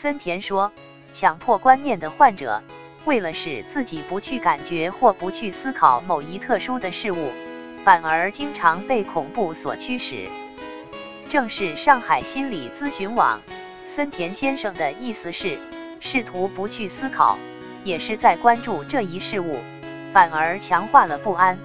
森田说强迫观念的患者为了使自己不去感觉或不去思考某一特殊的事物反而经常被恐怖所驱使。正是上海心理咨询网森田先生的意思是试图不去思考也是在关注这一事物反而强化了不安。